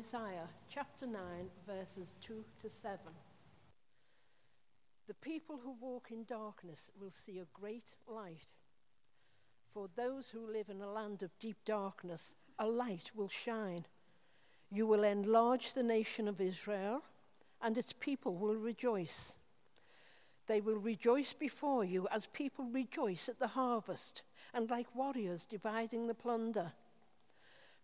Isaiah chapter 9, verses 2 to 7. The people who walk in darkness will see a great light. For those who live in a land of deep darkness, a light will shine. You will enlarge the nation of Israel, and its people will rejoice. They will rejoice before you as people rejoice at the harvest, and like warriors dividing the plunder.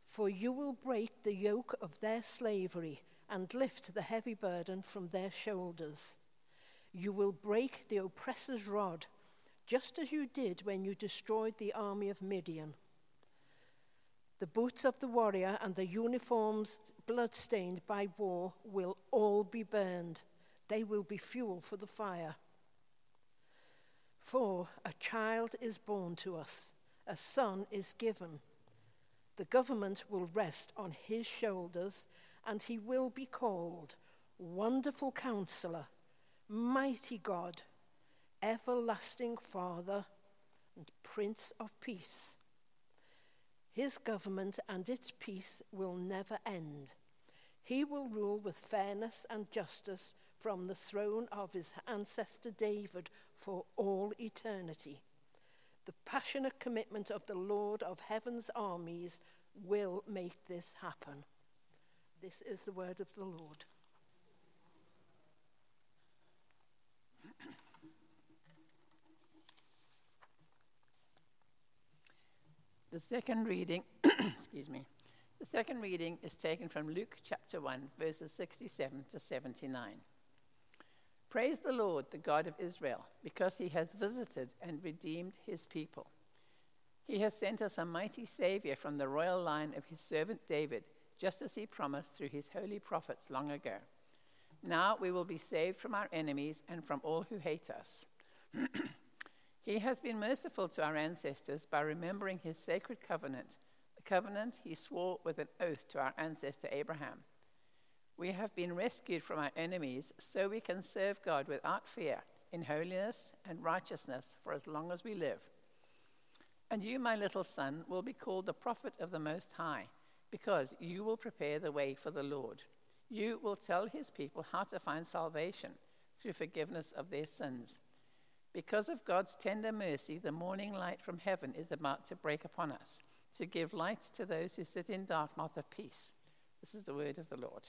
For you will break the yoke of their slavery and lift the heavy burden from their shoulders. You will break the oppressor's rod, just as you did when you destroyed the army of Midian. The boots of the warrior and the uniforms bloodstained by war will all be burned. They will be fuel for the fire. For a child is born to us, a son is given. The government will rest on his shoulders, and he will be called Wonderful Counselor, Mighty God, Everlasting Father, and Prince of Peace. His government and its peace will never end. He will rule with fairness and justice from the throne of his ancestor David for all eternity. The passionate commitment of the Lord of heaven's armies will make this happen. This is the word of the Lord. The second reading, excuse me, the second reading is taken from Luke chapter 1, verses 67 to 79. Praise the Lord, the God of Israel, because he has visited and redeemed his people. He has sent us a mighty Savior from the royal line of his servant David, just as he promised through his holy prophets long ago. Now we will be saved from our enemies and from all who hate us. he has been merciful to our ancestors by remembering his sacred covenant, the covenant he swore with an oath to our ancestor Abraham. We have been rescued from our enemies so we can serve God without fear in holiness and righteousness for as long as we live. And you, my little son, will be called the prophet of the Most High, because you will prepare the way for the Lord. You will tell his people how to find salvation through forgiveness of their sins. Because of God's tender mercy, the morning light from heaven is about to break upon us, to give light to those who sit in darkness of peace. This is the word of the Lord.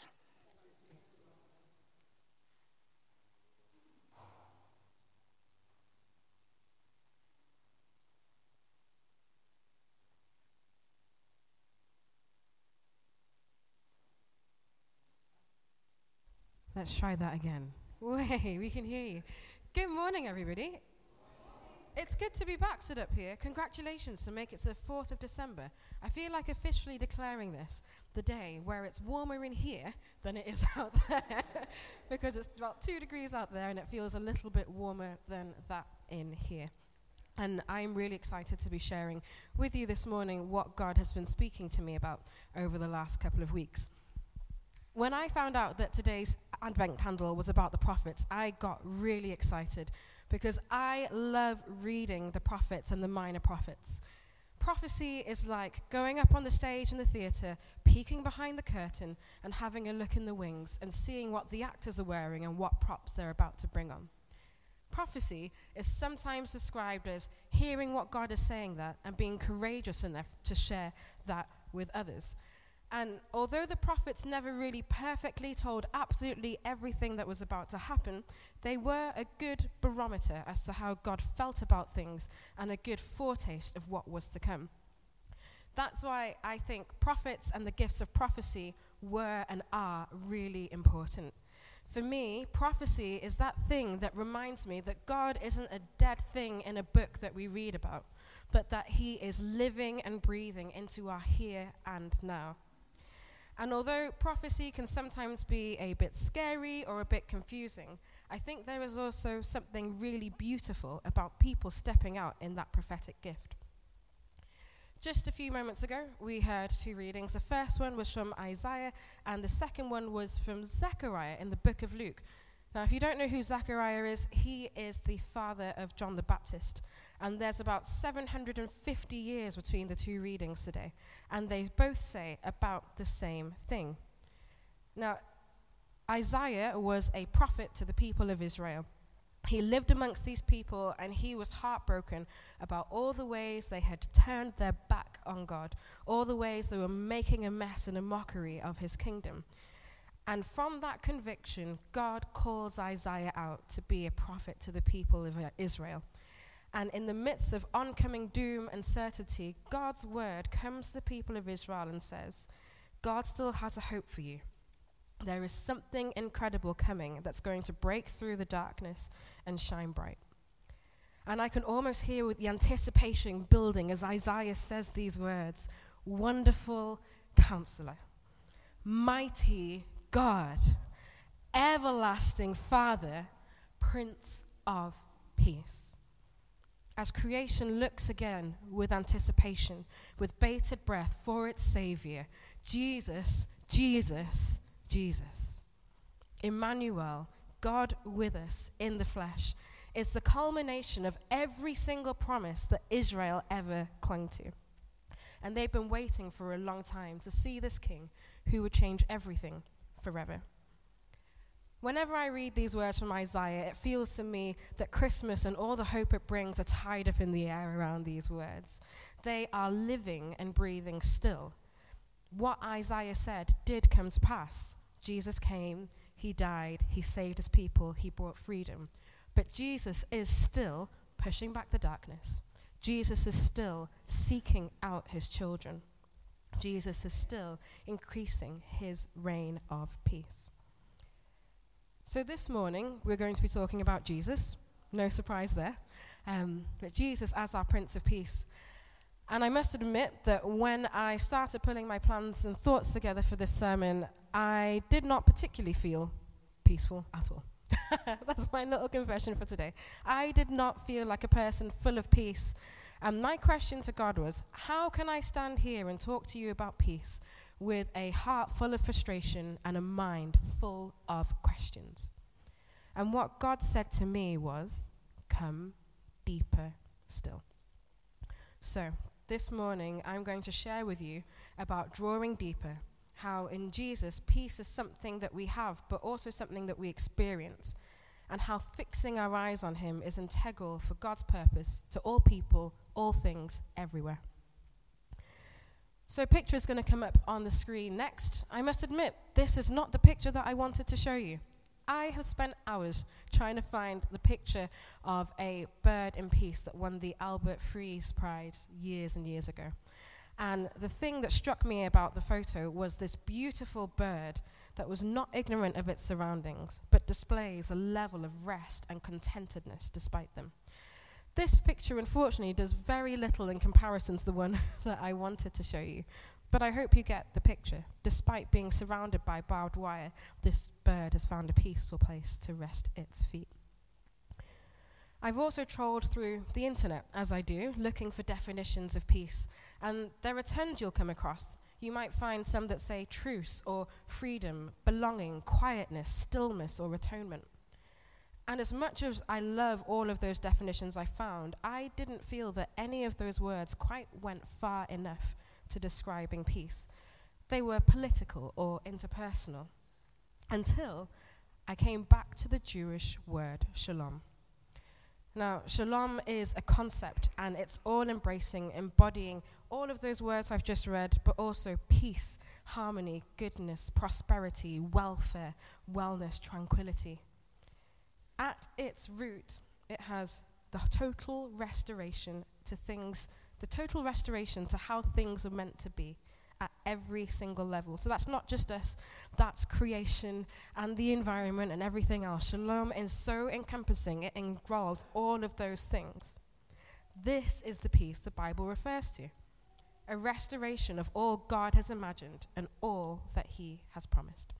Let's try that again. Way, we can hear you. Good morning, everybody. It's good to be back stood up here. Congratulations to make it to the 4th of December. I feel like officially declaring this the day where it's warmer in here than it is out there because it's about two degrees out there and it feels a little bit warmer than that in here. And I'm really excited to be sharing with you this morning what God has been speaking to me about over the last couple of weeks. When I found out that today's Advent candle was about the prophets, I got really excited because I love reading the prophets and the minor prophets. Prophecy is like going up on the stage in the theatre, peeking behind the curtain, and having a look in the wings and seeing what the actors are wearing and what props they're about to bring on. Prophecy is sometimes described as hearing what God is saying there and being courageous enough to share that with others. And although the prophets never really perfectly told absolutely everything that was about to happen, they were a good barometer as to how God felt about things and a good foretaste of what was to come. That's why I think prophets and the gifts of prophecy were and are really important. For me, prophecy is that thing that reminds me that God isn't a dead thing in a book that we read about, but that He is living and breathing into our here and now. And although prophecy can sometimes be a bit scary or a bit confusing, I think there is also something really beautiful about people stepping out in that prophetic gift. Just a few moments ago, we heard two readings. The first one was from Isaiah, and the second one was from Zechariah in the book of Luke. Now, if you don't know who Zechariah is, he is the father of John the Baptist. And there's about 750 years between the two readings today. And they both say about the same thing. Now, Isaiah was a prophet to the people of Israel. He lived amongst these people and he was heartbroken about all the ways they had turned their back on God, all the ways they were making a mess and a mockery of his kingdom. And from that conviction, God calls Isaiah out to be a prophet to the people of Israel. And in the midst of oncoming doom and certainty, God's word comes to the people of Israel and says, God still has a hope for you. There is something incredible coming that's going to break through the darkness and shine bright. And I can almost hear with the anticipation building as Isaiah says these words Wonderful counselor, mighty God, everlasting Father, Prince of Peace. As creation looks again with anticipation, with bated breath for its Savior, Jesus, Jesus, Jesus. Emmanuel, God with us in the flesh, is the culmination of every single promise that Israel ever clung to. And they've been waiting for a long time to see this king who would change everything forever. Whenever I read these words from Isaiah, it feels to me that Christmas and all the hope it brings are tied up in the air around these words. They are living and breathing still. What Isaiah said did come to pass. Jesus came, he died, he saved his people, he brought freedom. But Jesus is still pushing back the darkness. Jesus is still seeking out his children. Jesus is still increasing his reign of peace. So, this morning, we're going to be talking about Jesus. No surprise there. Um, but Jesus as our Prince of Peace. And I must admit that when I started pulling my plans and thoughts together for this sermon, I did not particularly feel peaceful at all. That's my little confession for today. I did not feel like a person full of peace and my question to God was how can I stand here and talk to you about peace with a heart full of frustration and a mind full of questions? And what God said to me was, come deeper still. So, this morning, I'm going to share with you about drawing deeper, how in Jesus, peace is something that we have, but also something that we experience and how fixing our eyes on him is integral for God's purpose to all people, all things, everywhere. So, a picture is going to come up on the screen next. I must admit, this is not the picture that I wanted to show you. I have spent hours trying to find the picture of a bird in peace that won the Alfred Fried Prize years and years ago. And the thing that struck me about the photo was this beautiful bird that was not ignorant of its surroundings, but displays a level of rest and contentedness despite them. This picture, unfortunately, does very little in comparison to the one that I wanted to show you, but I hope you get the picture. Despite being surrounded by barbed wire, this bird has found a peaceful place to rest its feet. I've also trolled through the internet, as I do, looking for definitions of peace, and there are tons you'll come across you might find some that say truce or freedom, belonging, quietness, stillness, or atonement. And as much as I love all of those definitions I found, I didn't feel that any of those words quite went far enough to describing peace. They were political or interpersonal until I came back to the Jewish word shalom. Now, shalom is a concept and it's all embracing, embodying all of those words I've just read, but also peace, harmony, goodness, prosperity, welfare, wellness, tranquility. At its root, it has the total restoration to things, the total restoration to how things are meant to be at every single level. So that's not just us, that's creation and the environment and everything else. Shalom is so encompassing, it involves all of those things. This is the peace the Bible refers to a restoration of all God has imagined and all that He has promised.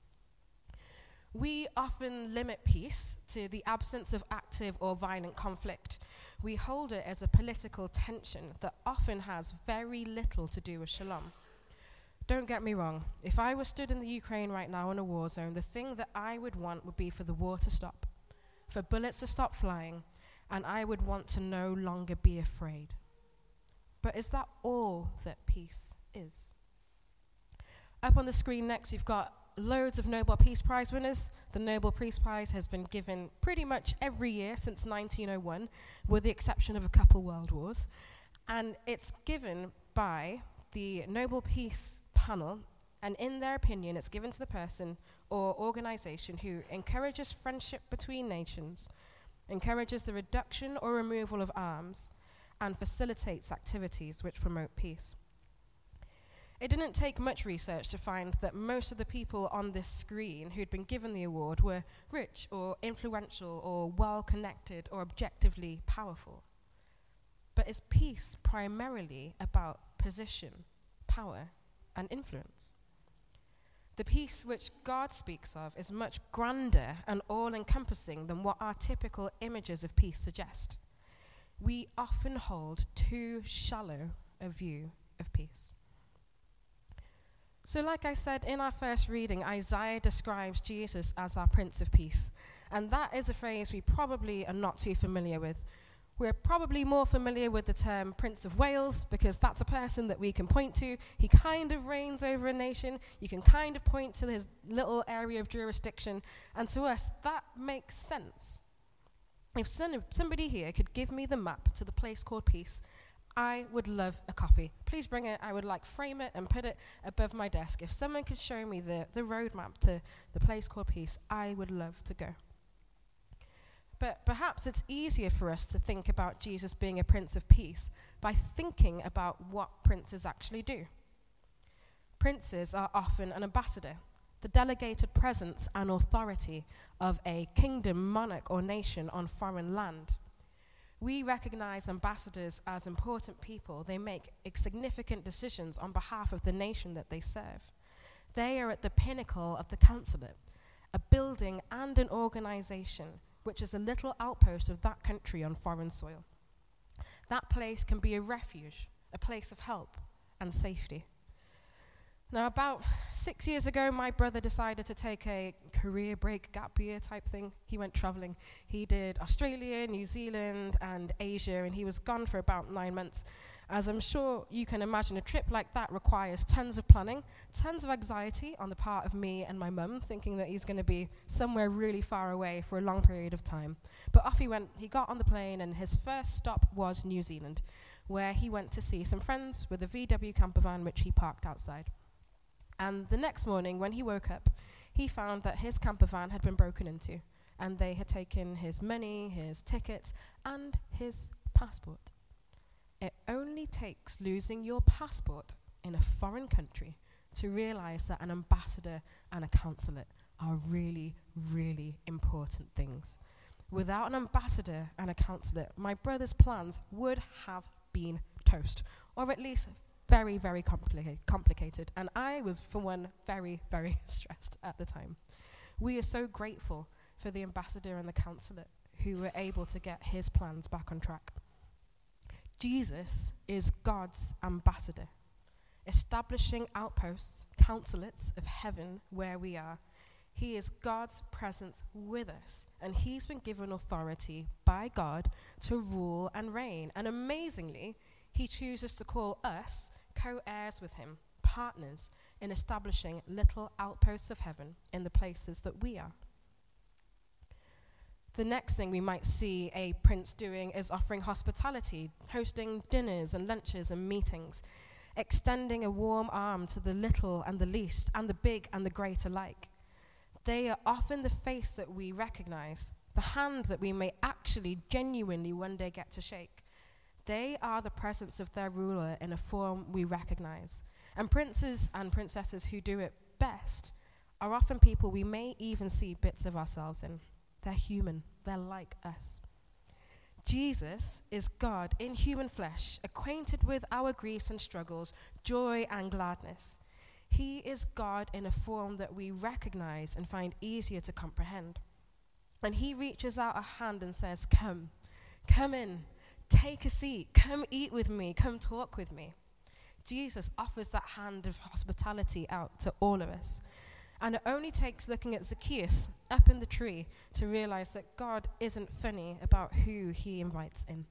We often limit peace to the absence of active or violent conflict. We hold it as a political tension that often has very little to do with shalom. Don't get me wrong, if I was stood in the Ukraine right now in a war zone, the thing that I would want would be for the war to stop for bullets to stop flying, and I would want to no longer be afraid. But is that all that peace is? Up on the screen next, we've got loads of Nobel Peace Prize winners. The Nobel Peace Prize has been given pretty much every year since 1901, with the exception of a couple world wars. And it's given by the Nobel Peace Panel, and in their opinion, it's given to the person or organization who encourages friendship between nations, encourages the reduction or removal of arms, and facilitates activities which promote peace. It didn't take much research to find that most of the people on this screen who'd been given the award were rich or influential or well connected or objectively powerful. But is peace primarily about position, power, and influence? The peace which God speaks of is much grander and all encompassing than what our typical images of peace suggest. We often hold too shallow a view of peace. So, like I said in our first reading, Isaiah describes Jesus as our Prince of Peace. And that is a phrase we probably are not too familiar with. We're probably more familiar with the term Prince of Wales because that's a person that we can point to. He kind of reigns over a nation. You can kind of point to his little area of jurisdiction. And to us, that makes sense. If somebody here could give me the map to the place called Peace, I would love a copy. Please bring it. I would like frame it and put it above my desk. If someone could show me the, the roadmap to the place called Peace, I would love to go. But perhaps it's easier for us to think about Jesus being a Prince of Peace by thinking about what princes actually do. Princes are often an ambassador, the delegated presence and authority of a kingdom, monarch, or nation on foreign land. We recognize ambassadors as important people. They make significant decisions on behalf of the nation that they serve. They are at the pinnacle of the consulate, a building and an organization which is a little outpost of that country on foreign soil. That place can be a refuge, a place of help and safety. Now, about six years ago, my brother decided to take a career break, gap year type thing. He went traveling. He did Australia, New Zealand, and Asia, and he was gone for about nine months. As I'm sure you can imagine, a trip like that requires tons of planning, tons of anxiety on the part of me and my mum, thinking that he's going to be somewhere really far away for a long period of time. But off he went. He got on the plane, and his first stop was New Zealand, where he went to see some friends with a VW camper van, which he parked outside. And the next morning, when he woke up, he found that his camper van had been broken into, and they had taken his money, his tickets, and his passport. It only takes losing your passport in a foreign country to realize that an ambassador and a consulate are really, really important things. Without an ambassador and a consulate, my brother's plans would have been toast, or at least very, very complica- complicated. And I was, for one, very, very stressed at the time. We are so grateful for the ambassador and the consulate who were able to get his plans back on track. Jesus is God's ambassador, establishing outposts, consulates of heaven where we are. He is God's presence with us, and He's been given authority by God to rule and reign. And amazingly, He chooses to call us co heirs with him, partners in establishing little outposts of heaven in the places that we are. The next thing we might see a prince doing is offering hospitality, hosting dinners and lunches and meetings, extending a warm arm to the little and the least, and the big and the great alike. They are often the face that we recognize, the hand that we may actually genuinely one day get to shake. They are the presence of their ruler in a form we recognize. And princes and princesses who do it best are often people we may even see bits of ourselves in. They're human, they're like us. Jesus is God in human flesh, acquainted with our griefs and struggles, joy and gladness. He is God in a form that we recognize and find easier to comprehend. And He reaches out a hand and says, Come, come in, Take a seat. Come eat with me. Come talk with me. Jesus offers that hand of hospitality out to all of us. And it only takes looking at Zacchaeus up in the tree to realize that God isn't funny about who he invites in.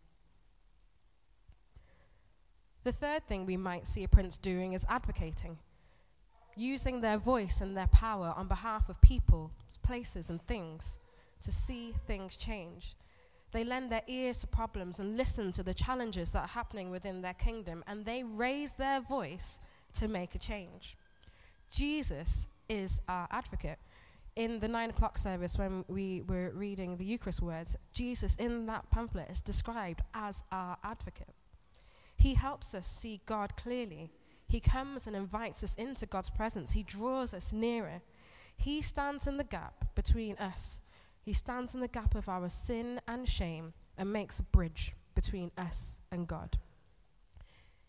The third thing we might see a prince doing is advocating, using their voice and their power on behalf of people, places, and things to see things change. They lend their ears to problems and listen to the challenges that are happening within their kingdom, and they raise their voice to make a change. Jesus is our advocate. In the nine o'clock service, when we were reading the Eucharist words, Jesus in that pamphlet is described as our advocate. He helps us see God clearly. He comes and invites us into God's presence. He draws us nearer. He stands in the gap between us. He stands in the gap of our sin and shame and makes a bridge between us and God.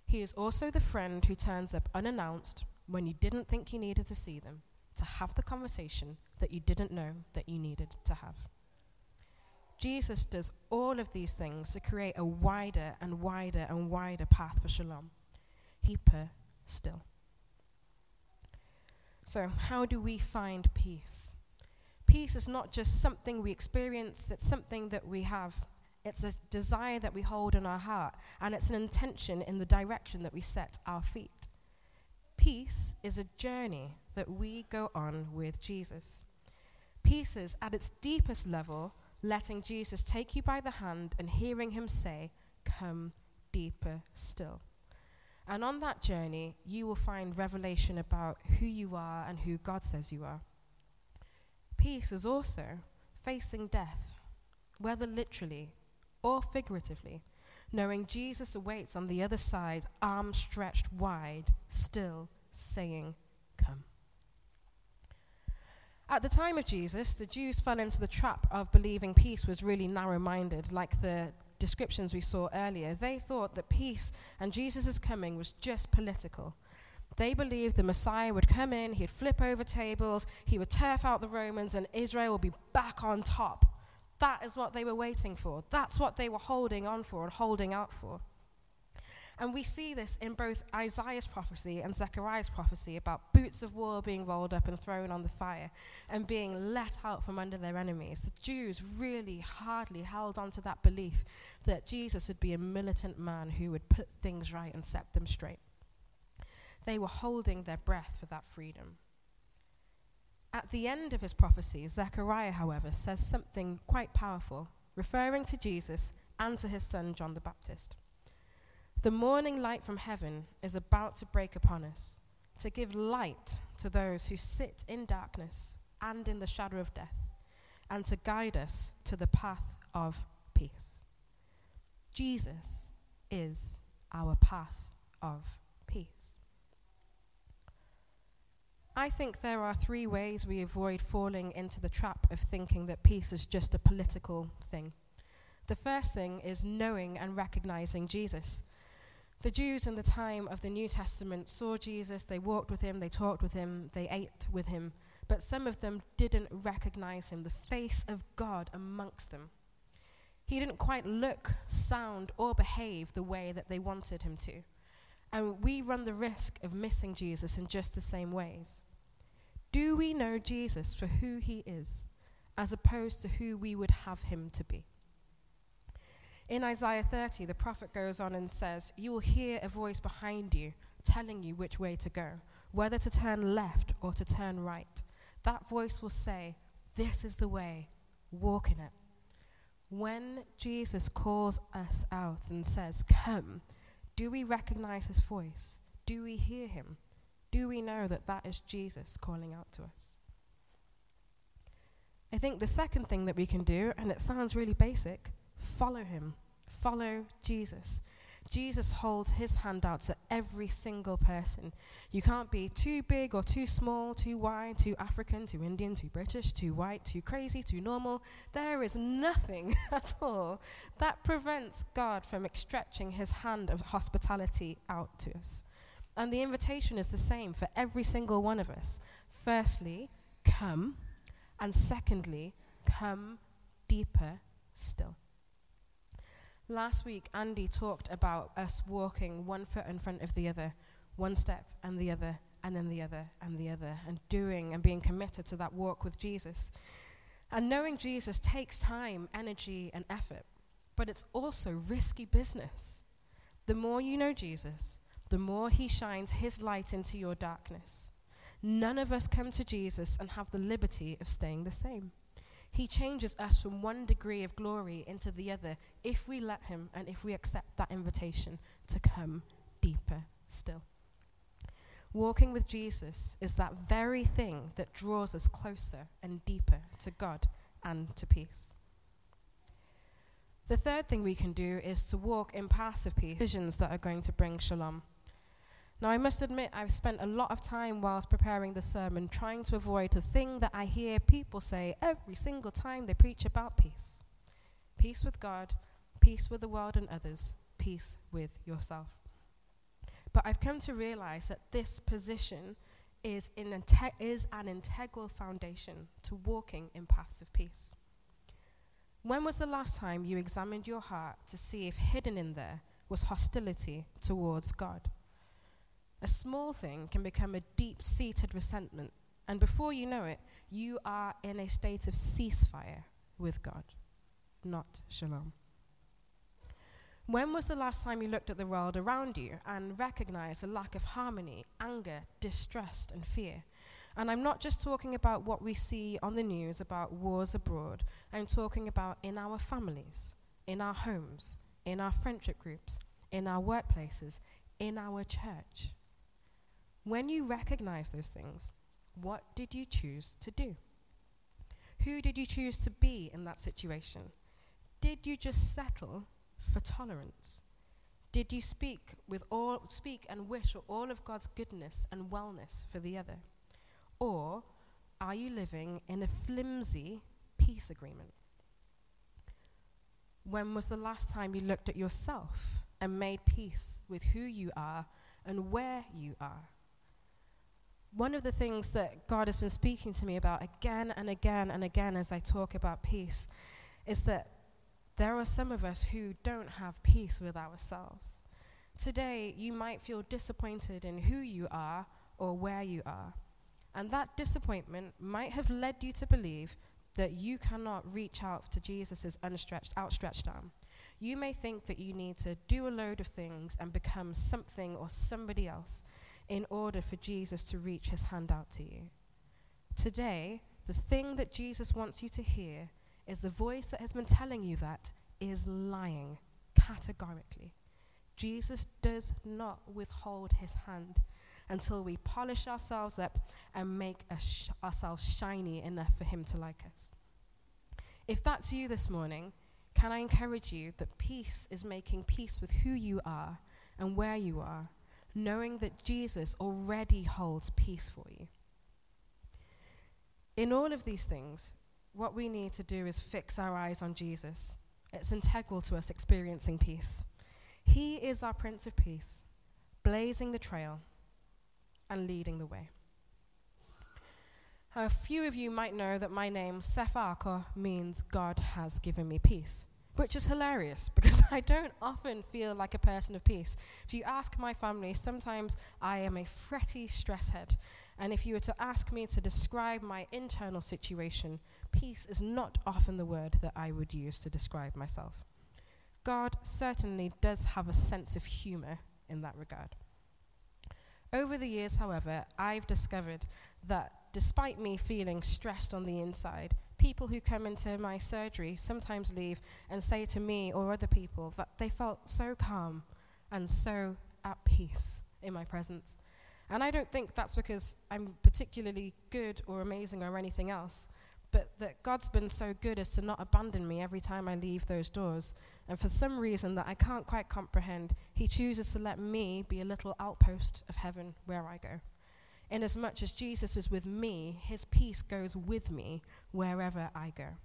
He is also the friend who turns up unannounced when you didn't think you needed to see them, to have the conversation that you didn't know that you needed to have. Jesus does all of these things to create a wider and wider and wider path for shalom. Deeper still. So, how do we find peace? Peace is not just something we experience, it's something that we have. It's a desire that we hold in our heart, and it's an intention in the direction that we set our feet. Peace is a journey that we go on with Jesus. Peace is, at its deepest level, letting Jesus take you by the hand and hearing him say, Come deeper still. And on that journey, you will find revelation about who you are and who God says you are. Peace is also facing death, whether literally or figuratively, knowing Jesus awaits on the other side, arms stretched wide, still saying, Come. At the time of Jesus, the Jews fell into the trap of believing peace was really narrow minded, like the descriptions we saw earlier. They thought that peace and Jesus' coming was just political. They believed the Messiah would come in, he'd flip over tables, he would turf out the Romans, and Israel would be back on top. That is what they were waiting for. That's what they were holding on for and holding out for. And we see this in both Isaiah's prophecy and Zechariah's prophecy about boots of war being rolled up and thrown on the fire and being let out from under their enemies. The Jews really hardly held on to that belief that Jesus would be a militant man who would put things right and set them straight. They were holding their breath for that freedom. At the end of his prophecy, Zechariah, however, says something quite powerful, referring to Jesus and to his son John the Baptist. The morning light from heaven is about to break upon us, to give light to those who sit in darkness and in the shadow of death, and to guide us to the path of peace. Jesus is our path of peace. I think there are three ways we avoid falling into the trap of thinking that peace is just a political thing. The first thing is knowing and recognizing Jesus the Jews in the time of the New Testament saw Jesus, they walked with him, they talked with him, they ate with him, but some of them didn't recognize him, the face of God amongst them. He didn't quite look, sound, or behave the way that they wanted him to. And we run the risk of missing Jesus in just the same ways. Do we know Jesus for who he is, as opposed to who we would have him to be? In Isaiah 30, the prophet goes on and says, You will hear a voice behind you telling you which way to go, whether to turn left or to turn right. That voice will say, This is the way, walk in it. When Jesus calls us out and says, Come, do we recognize his voice? Do we hear him? Do we know that that is Jesus calling out to us? I think the second thing that we can do, and it sounds really basic, Follow him. Follow Jesus. Jesus holds his hand out to every single person. You can't be too big or too small, too wide, too African, too Indian, too British, too white, too crazy, too normal. There is nothing at all that prevents God from stretching his hand of hospitality out to us. And the invitation is the same for every single one of us. Firstly, come. And secondly, come deeper still. Last week, Andy talked about us walking one foot in front of the other, one step and the other, and then the other and the other, and doing and being committed to that walk with Jesus. And knowing Jesus takes time, energy, and effort, but it's also risky business. The more you know Jesus, the more he shines his light into your darkness. None of us come to Jesus and have the liberty of staying the same. He changes us from one degree of glory into the other if we let Him and if we accept that invitation to come deeper still. Walking with Jesus is that very thing that draws us closer and deeper to God and to peace. The third thing we can do is to walk in passive peace, decisions that are going to bring shalom. Now, I must admit, I've spent a lot of time whilst preparing the sermon trying to avoid the thing that I hear people say every single time they preach about peace peace with God, peace with the world and others, peace with yourself. But I've come to realize that this position is, inte- is an integral foundation to walking in paths of peace. When was the last time you examined your heart to see if hidden in there was hostility towards God? A small thing can become a deep seated resentment, and before you know it, you are in a state of ceasefire with God, not shalom. When was the last time you looked at the world around you and recognized a lack of harmony, anger, distrust, and fear? And I'm not just talking about what we see on the news about wars abroad, I'm talking about in our families, in our homes, in our friendship groups, in our workplaces, in our church. When you recognize those things, what did you choose to do? Who did you choose to be in that situation? Did you just settle for tolerance? Did you speak with all speak and wish for all of God's goodness and wellness for the other? Or are you living in a flimsy peace agreement? When was the last time you looked at yourself and made peace with who you are and where you are? One of the things that God has been speaking to me about again and again and again as I talk about peace is that there are some of us who don't have peace with ourselves. Today, you might feel disappointed in who you are or where you are. And that disappointment might have led you to believe that you cannot reach out to Jesus' unstretched, outstretched arm. You may think that you need to do a load of things and become something or somebody else in order for Jesus to reach his hand out to you. Today, the thing that Jesus wants you to hear is the voice that has been telling you that is lying categorically. Jesus does not withhold his hand until we polish ourselves up and make sh- ourselves shiny enough for him to like us. If that's you this morning, can I encourage you that peace is making peace with who you are and where you are knowing that Jesus already holds peace for you. In all of these things, what we need to do is fix our eyes on Jesus. It's integral to us experiencing peace. He is our Prince of Peace, blazing the trail and leading the way. A few of you might know that my name, Sefarko, means God has given me peace which is hilarious because I don't often feel like a person of peace. If you ask my family, sometimes I am a fretty stress head. And if you were to ask me to describe my internal situation, peace is not often the word that I would use to describe myself. God certainly does have a sense of humor in that regard. Over the years, however, I've discovered that despite me feeling stressed on the inside, people who come into my surgery sometimes leave and say to me or other people that they felt so calm and so at peace in my presence. And I don't think that's because I'm particularly good or amazing or anything else, but that God's been so good as to not abandon me every time I leave those doors. And for some reason that I can't quite comprehend, He chooses to let me be a little outpost of heaven where I go. Inasmuch as Jesus is with me, his peace goes with me wherever I go.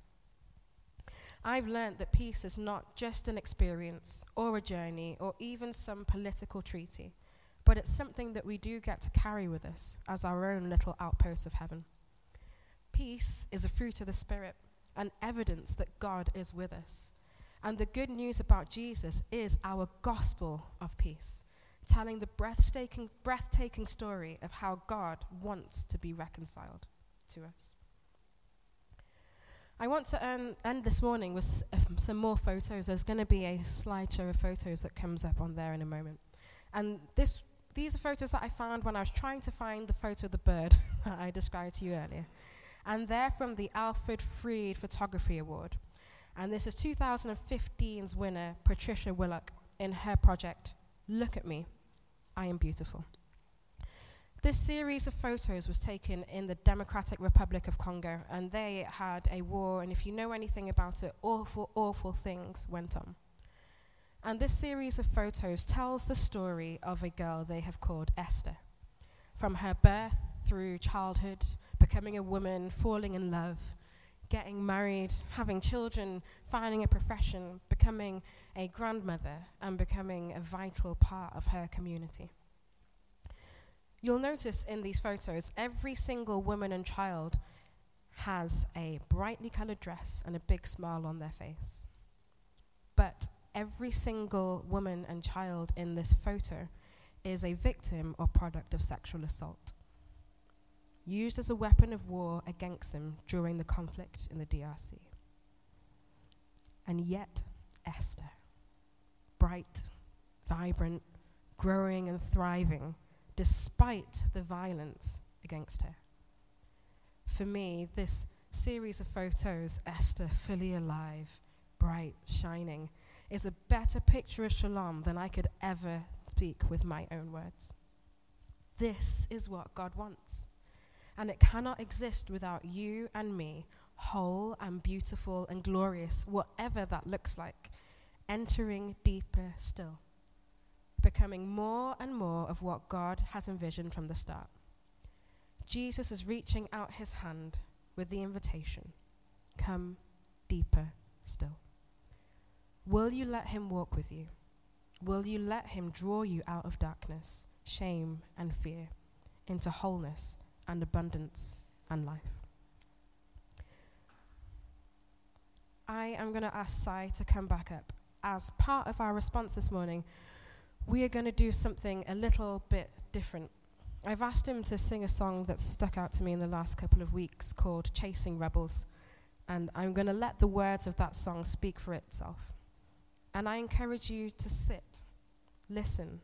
I've learned that peace is not just an experience or a journey or even some political treaty, but it's something that we do get to carry with us as our own little outpost of heaven. Peace is a fruit of the Spirit, an evidence that God is with us. And the good news about Jesus is our gospel of peace telling the breathtaking, breathtaking story of how God wants to be reconciled to us. I want to end, end this morning with uh, some more photos. There's going to be a slideshow of photos that comes up on there in a moment. And this, these are photos that I found when I was trying to find the photo of the bird that I described to you earlier. And they're from the Alfred Fried Photography Award. And this is 2015's winner, Patricia Willocq, in her project, Look at Me, I Am Beautiful. This series of photos was taken in the Democratic Republic of Congo, and they had a war, and if you know anything about it, awful, awful things went on. And this series of photos tells the story of a girl they have called Esther. From her birth through childhood, becoming a woman, falling in love, getting married, having children, finding a profession, becoming a grandmother, and becoming a vital part of her community. You'll notice in these photos, every single woman and child has a brightly colored dress and a big smile on their face. But every single woman and child in this photo is a victim or product of sexual assault, used as a weapon of war against them during the conflict in the DRC. And yet, Esther, bright, vibrant, growing and thriving, despite the violence against her. For me, this series of photos, Esther fully alive, bright, shining, is a better picture of Shalom than I could ever speak with my own words. This is what God wants. And it cannot exist without you and me, whole and beautiful and glorious, whatever that looks like, entering deeper still becoming more and more of what God has envisioned from the start. Jesus is reaching out his hand with the invitation come deeper still. Will you let him walk with you? Will you let him draw you out of darkness, shame, and fear into wholeness and abundance and life? I am going to ask Sai to come back up. As part of our response this morning, we are going to do something a little bit different. I've asked him to sing a song that's stuck out to me in the last couple of weeks called Chasing Rebels. And I'm going to let the words of that song speak for itself. And I encourage you to sit, listen,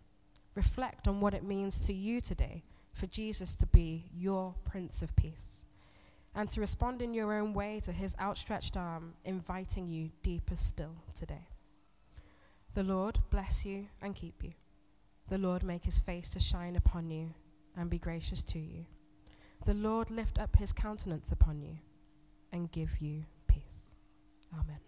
reflect on what it means to you today for Jesus to be your Prince of Peace and to respond in your own way to his outstretched arm, inviting you deeper still today. The Lord bless you and keep you. The Lord make his face to shine upon you and be gracious to you. The Lord lift up his countenance upon you and give you peace. Amen.